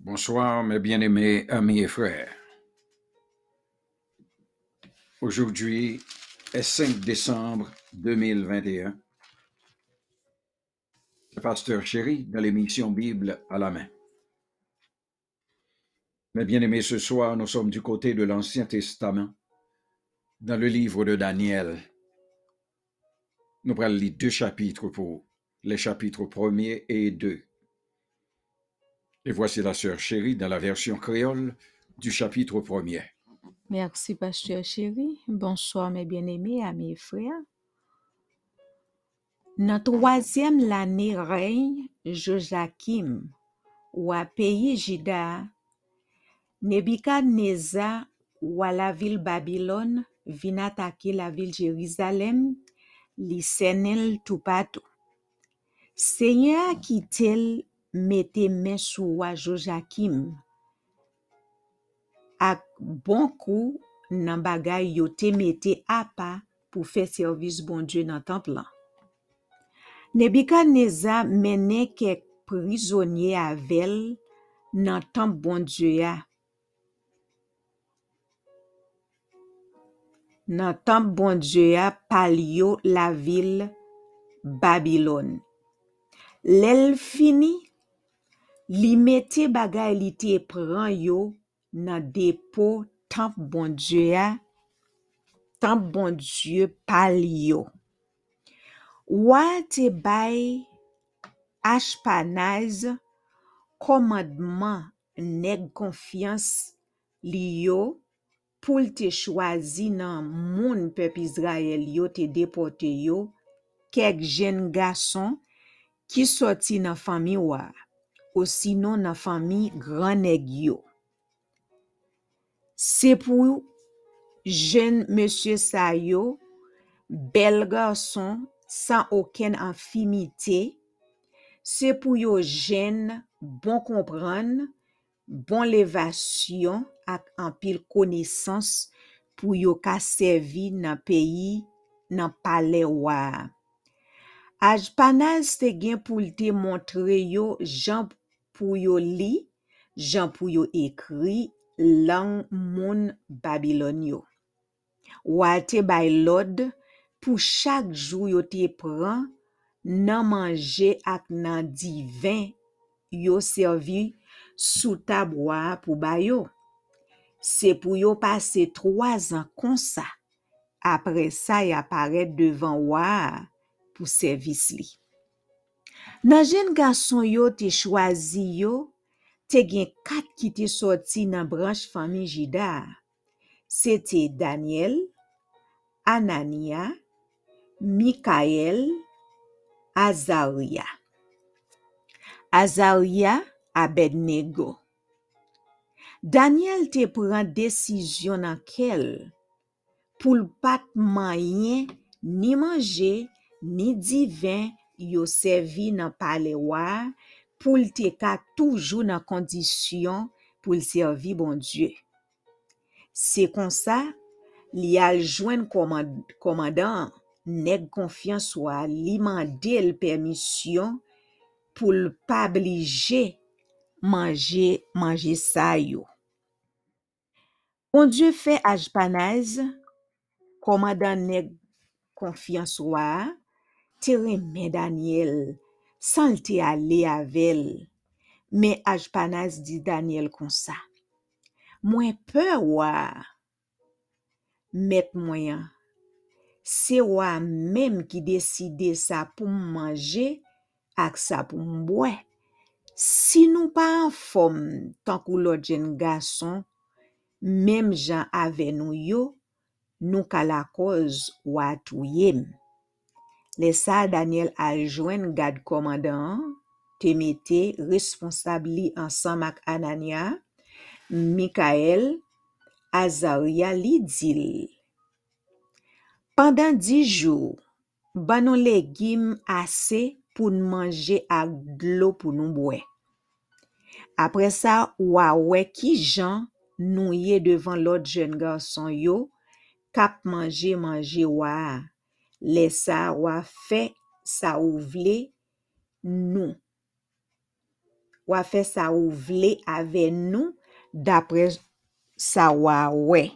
Bonsoir, mes bien-aimés amis et frères. Aujourd'hui est 5 décembre 2021. Le pasteur chéri dans l'émission Bible à la main. Mes bien-aimés, ce soir, nous sommes du côté de l'Ancien Testament, dans le livre de Daniel. Nous prenons les deux chapitres pour les chapitres premier et deux. Et voici la sœur chérie dans la version créole du chapitre premier. Merci, pasteur chéri. Bonsoir, mes bien-aimés, amis et frères. Nan troisième l'année règne Joachim, ou à pays Jida, Nebukadnezar ou à la ville Babylone vin attaquer la ville Jérusalem, li senel tout. Seigneur qui mette men sou wa Jojakim ak bon kou nan bagay yo te mette apa pou fe servis bon Diyo nan temple lan. Nebikadneza mene kek prizonye avel nan temple bon Diyo ya. Nan temple bon Diyo ya pal yo la vil Babilon. Lel fini, Li mette bagay li te pran yo nan depo tanp bon Dje, tanp bon Dje pal yo. Wa te bay ashpanaz komadman neg konfians li yo pou te chwazi nan moun pep Izrael yo te depote yo kek jen gason ki soti nan fami wak. ou sinon nan fami gran negyo. Se pou jen monsye sa yo, bel garson san oken anfimite, se pou yo jen bon kompran, bon levasyon ak anpil konesans pou yo ka servi nan peyi nan pale waa. Ajpanaz te gen pou lte montre yo jan pou yo li, jan pou yo ekri lang moun Babilon yo. Wate bay lod pou chak jou yo te pran nan manje ak nan divin yo servi sou tabwa pou bayo. Se pou yo pase 3 an konsa. Apre sa, ya paret devan waa pou servis li. Nan jen gason yo te chwazi yo, te gen kat ki te soti nan branche fami jida. Se te Daniel, Anania, Mikael, Azaria. Azaria Abednego. Daniel te pran desisyon nan kel pou l pat mayen ni manje ni divin yo servi nan pale wa pou l te ka toujou nan kondisyon pou l servi bon Dieu. Se kon sa, li al jwen komandan neg konfians wa li mande l permisyon pou l pablije manje manje sa yo. Bon Dieu fe ajpanaz, komandan neg konfians wa, te remè Daniel, san te ale avel. Me Ajpanaz di Daniel kon sa. Mwen pe wwa, met mwen, se wwa menm ki deside sa pou manje ak sa pou mbwe. Si nou pa an fom tankou lo jen gason, menm jan ave nou yo, nou ka la koz watuyem. Le sa Daniel aljwen gad komandan, te temete responsabli ansan mak Anania, Mikael, Azaria li dil. Pendan di jou, banon le gim ase pou nou manje ak dlo pou nou bwe. Apre sa, wawe ki jan nou ye devan lot jen garson yo, kap manje manje waa. le sa wafè sa ou vle nou. Wafè sa ou vle ave nou dapre sa wawè.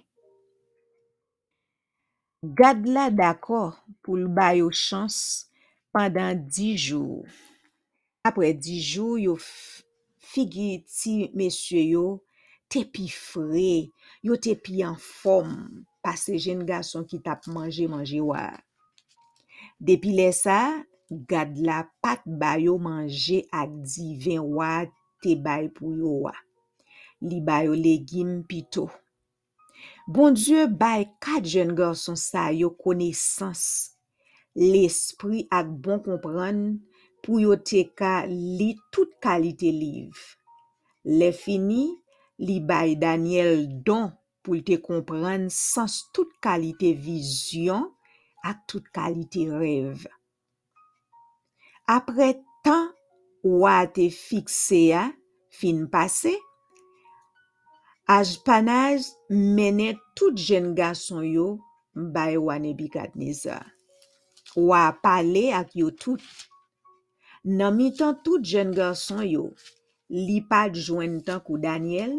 Gad la d'akor pou l'bay yo chans pandan di jou. Apre di jou yo figi ti mesye yo te pi fre, yo te pi an fom. Pase jen gason ki tap manje manje wak. Depi le sa, gad la pat bayo manje ak di ven wa te bay pou yo wa. Li bayo legim pito. Bon Diyo bay kat jen gorson sa yo konesans, L'espri ak bon kompran pou yo te ka li tout kalite liv. Le fini, li bay Daniel don pou te kompran sans tout kalite vizyon ak tout kalite rev. Apre tan wate fikse ya fin pase, ajpanaj mene tout jen gason yo bay wane bikat neza. Wa pale ak yo tout. Nan mi tan tout jen gason yo, li pa jwen tan kou Daniel,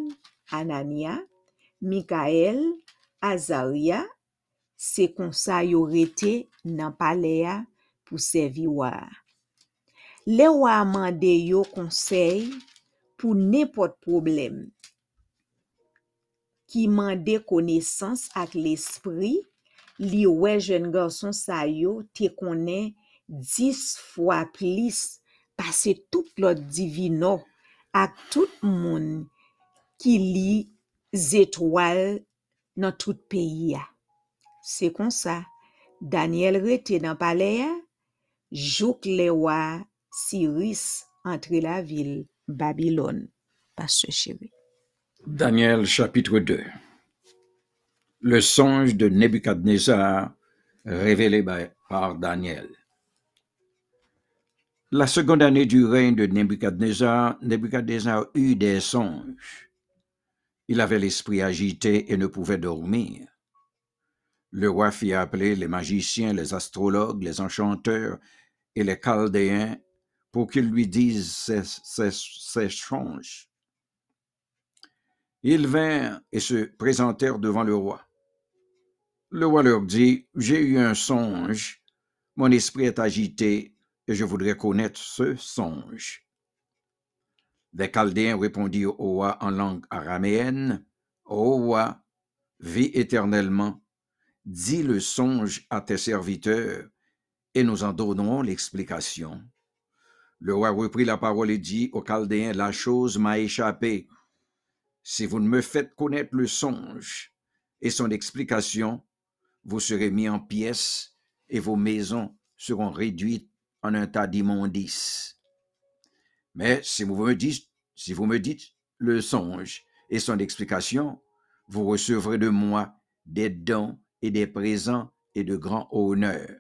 Anania, Mikael, Azaria, se konsa yo rete nan pale ya pou sevi wa. Le wa mande yo konsey pou nepot problem. Ki mande konesans ak l'espri, li we jen garson sa yo te konen dis fwa plis pase tout lot divino ak tout moun ki li zetwal nan tout peyi ya. Se kon sa, Daniel rete nan pale ya, jok le wa siris entre la vil Babylon. Pas se chebe. Daniel chapitre 2 Le songe de Nebuchadnezzar révélé par Daniel. La seconde année du règne de Nebuchadnezzar, Nebuchadnezzar eut des songes. Il avait l'esprit agité et ne pouvait dormir. Le roi fit appeler les magiciens, les astrologues, les enchanteurs et les chaldéens pour qu'ils lui disent ces, songes. Ils vinrent et se présentèrent devant le roi. Le roi leur dit, J'ai eu un songe, mon esprit est agité, et je voudrais connaître ce songe. Les Chaldéens répondirent au roi en langue araméenne, Ô roi, vis éternellement, dis le songe à tes serviteurs, et nous en donnerons l'explication. Le roi reprit la parole et dit aux Chaldéens, La chose m'a échappé, si vous ne me faites connaître le songe et son explication, vous serez mis en pièces et vos maisons seront réduites en un tas d'immondices. Mais si vous me dites, si vous me dites le songe et son explication, vous recevrez de moi des dons et des présents et de grands honneurs.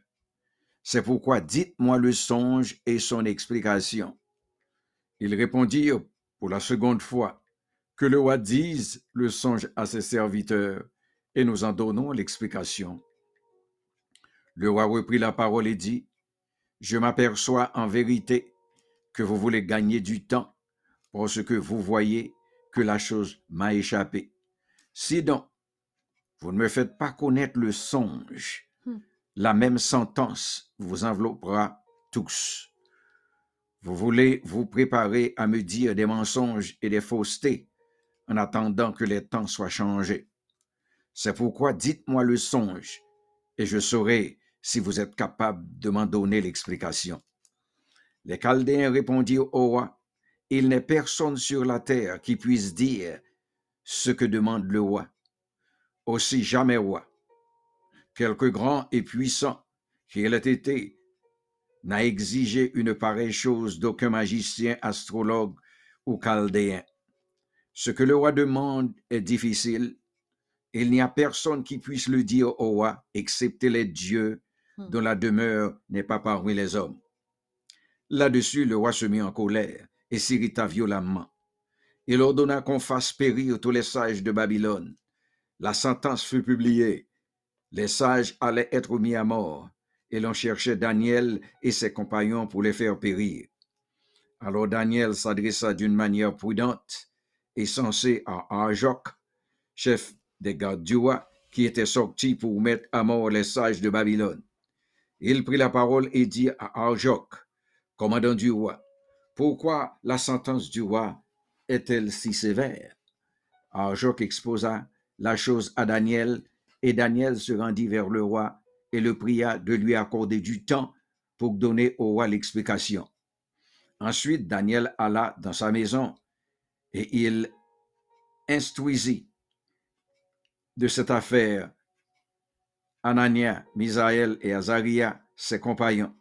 C'est pourquoi dites-moi le songe et son explication. Ils répondirent pour la seconde fois, que le roi dise le songe à ses serviteurs, et nous en donnons l'explication. Le roi reprit la parole et dit, Je m'aperçois en vérité que vous voulez gagner du temps, parce que vous voyez que la chose m'a échappé. Si donc, vous ne me faites pas connaître le songe, la même sentence vous enveloppera tous. Vous voulez vous préparer à me dire des mensonges et des faussetés en attendant que les temps soient changés. C'est pourquoi dites-moi le songe, et je saurai si vous êtes capable de m'en donner l'explication. Les Chaldéens répondirent au roi, Il n'est personne sur la terre qui puisse dire ce que demande le roi. Aussi jamais roi, quelque grand et puissant qu'il ait été, n'a exigé une pareille chose d'aucun magicien, astrologue ou chaldéen. Ce que le roi demande est difficile. Il n'y a personne qui puisse le dire au roi, excepté les dieux dont la demeure n'est pas parmi les hommes. Là-dessus, le roi se mit en colère et s'irrita violemment. Il ordonna qu'on fasse périr tous les sages de Babylone. La sentence fut publiée. Les sages allaient être mis à mort, et l'on cherchait Daniel et ses compagnons pour les faire périr. Alors Daniel s'adressa d'une manière prudente et sensée à Arjoc, chef des gardes du roi, qui était sorti pour mettre à mort les sages de Babylone. Il prit la parole et dit à Arjoc, commandant du roi, pourquoi la sentence du roi est-elle si sévère? Arjoc exposa la chose à Daniel, et Daniel se rendit vers le roi et le pria de lui accorder du temps pour donner au roi l'explication. Ensuite, Daniel alla dans sa maison et il instruisit de cette affaire Anania, Misaël et Azaria, ses compagnons,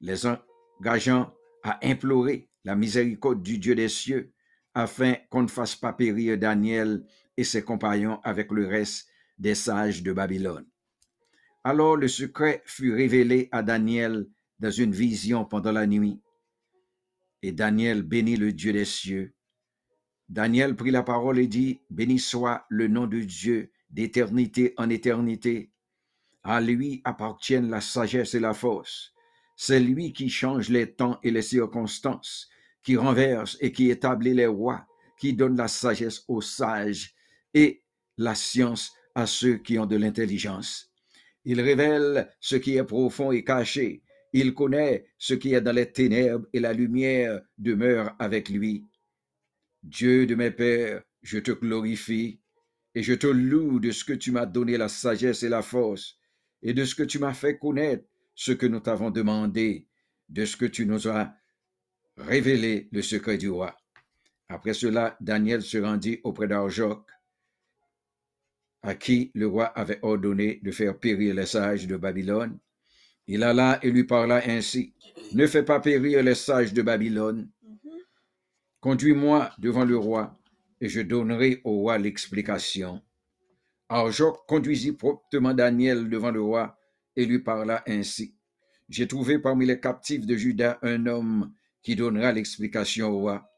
les engageant à implorer la miséricorde du Dieu des cieux afin qu'on ne fasse pas périr Daniel et ses compagnons avec le reste des sages de Babylone. Alors le secret fut révélé à Daniel dans une vision pendant la nuit. Et Daniel bénit le Dieu des cieux. Daniel prit la parole et dit, Béni soit le nom de Dieu d'éternité en éternité. À lui appartiennent la sagesse et la force. C'est lui qui change les temps et les circonstances, qui renverse et qui établit les rois, qui donne la sagesse aux sages et la science à ceux qui ont de l'intelligence. Il révèle ce qui est profond et caché. Il connaît ce qui est dans les ténèbres et la lumière demeure avec lui. Dieu de mes pères, je te glorifie et je te loue de ce que tu m'as donné la sagesse et la force et de ce que tu m'as fait connaître ce que nous t'avons demandé, de ce que tu nous as révélé le secret du roi. Après cela, Daniel se rendit auprès d'Arjoc à qui le roi avait ordonné de faire périr les sages de Babylone. Il alla et lui parla ainsi. Ne fais pas périr les sages de Babylone. Conduis-moi devant le roi, et je donnerai au roi l'explication. Arjoc conduisit promptement Daniel devant le roi et lui parla ainsi. J'ai trouvé parmi les captifs de Juda un homme qui donnera l'explication au roi.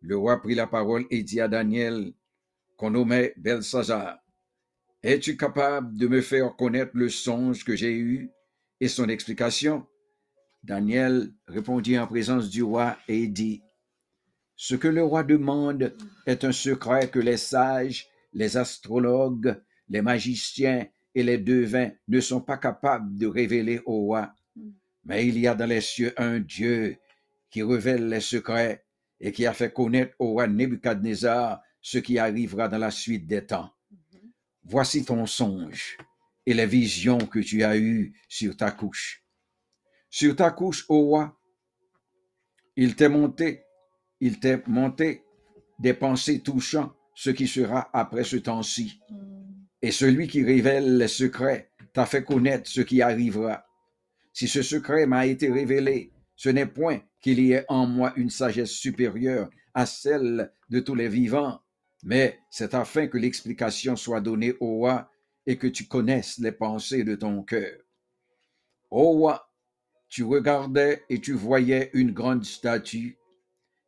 Le roi prit la parole et dit à Daniel, qu'on nommait Belsazar, es-tu capable de me faire connaître le songe que j'ai eu et son explication? Daniel répondit en présence du roi et dit, Ce que le roi demande est un secret que les sages, les astrologues, les magiciens et les devins ne sont pas capables de révéler au roi. Mais il y a dans les cieux un Dieu qui révèle les secrets et qui a fait connaître au roi Nebuchadnezzar ce qui arrivera dans la suite des temps. Voici ton songe et les visions que tu as eues sur ta couche. Sur ta couche, ô roi, il t'est monté, il t'est monté des pensées touchant ce qui sera après ce temps-ci. Et celui qui révèle les secrets t'a fait connaître ce qui arrivera. Si ce secret m'a été révélé, ce n'est point qu'il y ait en moi une sagesse supérieure à celle de tous les vivants, mais c'est afin que l'explication soit donnée au roi et que tu connaisses les pensées de ton cœur. Ô roi, tu regardais et tu voyais une grande statue.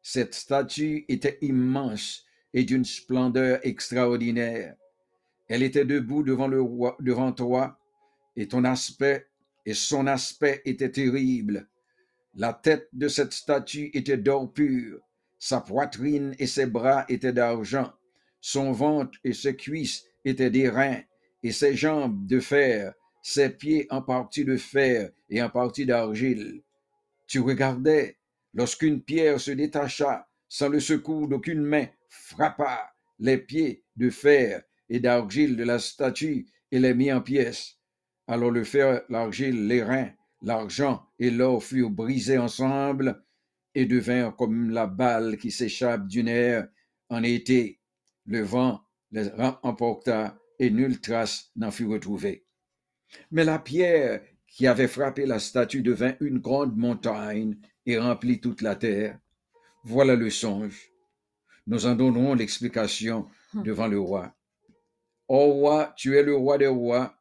Cette statue était immense et d'une splendeur extraordinaire. Elle était debout devant toi, et ton aspect et son aspect était terrible. La tête de cette statue était d'or pur, sa poitrine et ses bras étaient d'argent, son ventre et ses cuisses étaient des reins, et ses jambes de fer, ses pieds en partie de fer et en partie d'argile. Tu regardais, lorsqu'une pierre se détacha, sans le secours d'aucune main, frappa les pieds de fer et d'argile de la statue et les mit en pièces. Alors le fer, l'argile, les reins, l'argent et l'or furent brisés ensemble et devinrent comme la balle qui s'échappe du nerf en été le vent les emporta et nulle trace n'en fut retrouvée. Mais la pierre qui avait frappé la statue devint une grande montagne et remplit toute la terre. Voilà le songe. Nous en donnerons l'explication Hum. devant le roi. Ô roi, tu es le roi des rois,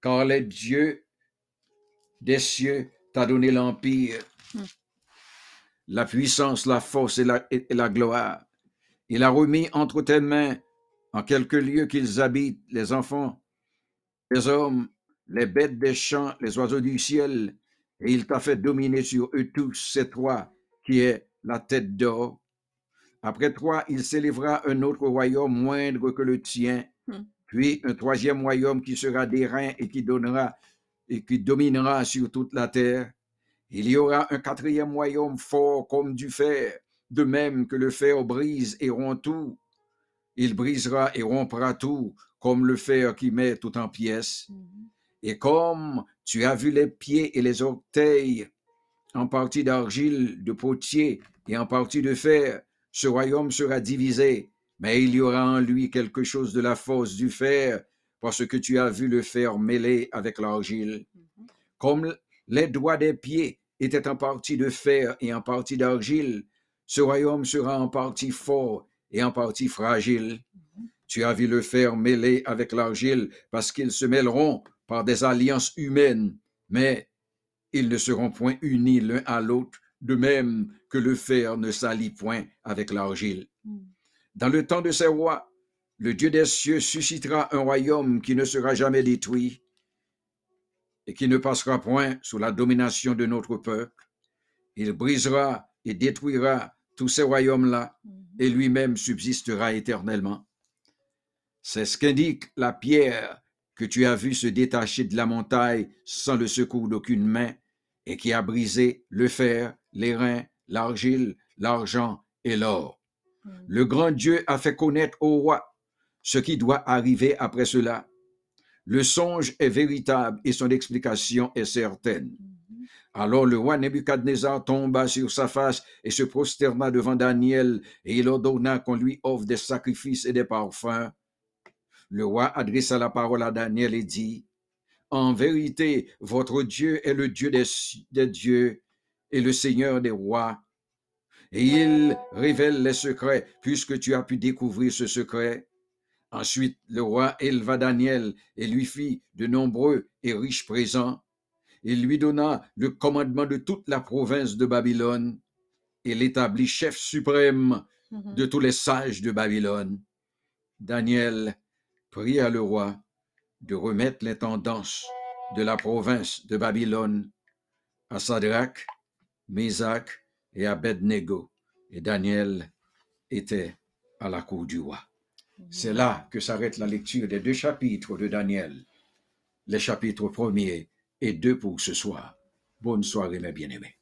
car les dieux des cieux t'a donné l'empire, Hum. la puissance, la force et la, et la gloire. Il a remis entre tes mains, en quelques lieux qu'ils habitent, les enfants, les hommes, les bêtes des champs, les oiseaux du ciel, et il t'a fait dominer sur eux tous, c'est toi qui est la tête d'or. Après toi, il s'élèvera un autre royaume moindre que le tien, Hmm. puis un troisième royaume qui sera d'airain et qui donnera et qui dominera sur toute la terre. Il y aura un quatrième royaume fort comme du fer, de même que le fer brise et rompt tout. Il brisera et rompra tout, comme le fer qui met tout en pièces. Mhm. Et comme tu as vu les pieds et les orteils en partie d'argile, de potier et en partie de fer, ce royaume sera divisé, mais il y aura en lui quelque chose de la force du fer, parce que tu as vu le fer mêlé avec l'argile. Mhm. Comme les doigts des pieds étaient en partie de fer et en partie d'argile, ce royaume sera en partie fort et en partie fragile. Tu as vu le fer mêlé avec l'argile, parce qu'ils se mêleront par des alliances humaines, mais ils ne seront point unis l'un à l'autre, de même que le fer ne s'allie point avec l'argile. Mhm. Dans le temps de ces rois, le Dieu des cieux suscitera un royaume qui ne sera jamais détruit et qui ne passera point sous la domination de notre peuple. Il brisera et détruira tous ces royaumes-là Mhm. et lui-même subsistera éternellement. C'est ce qu'indique la pierre que tu as vue se détacher de la montagne sans le secours d'aucune main et qui a brisé le fer, les reins, l'argile, l'argent et l'or. Mhm. Le grand Dieu a fait connaître au roi ce qui doit arriver après cela. Le songe est véritable et son explication est certaine. Mhm. Alors le roi Nebuchadnezzar tomba sur sa face et se prosterna devant Daniel, et il ordonna qu'on lui offre des sacrifices et des parfums. Le roi adressa la parole à Daniel et dit, En vérité, votre Dieu est le Dieu des, des dieux et le Seigneur des rois. Et il révèle les secrets, puisque tu as pu découvrir ce secret. Ensuite, le roi éleva Daniel et lui fit de nombreux et riches présents. Il lui donna le commandement de toute la province de Babylone et l'établit chef suprême Mhm. de tous les sages de Babylone. Daniel pria le roi de remettre l'intendance de la province de Babylone à Sadrach, Mésach et Abednego. Et Daniel était à la cour du roi. C'est là que s'arrête la lecture des deux chapitres de Daniel, les chapitres premiers et deux pour ce soir. Bonne soirée, mes bien-aimés.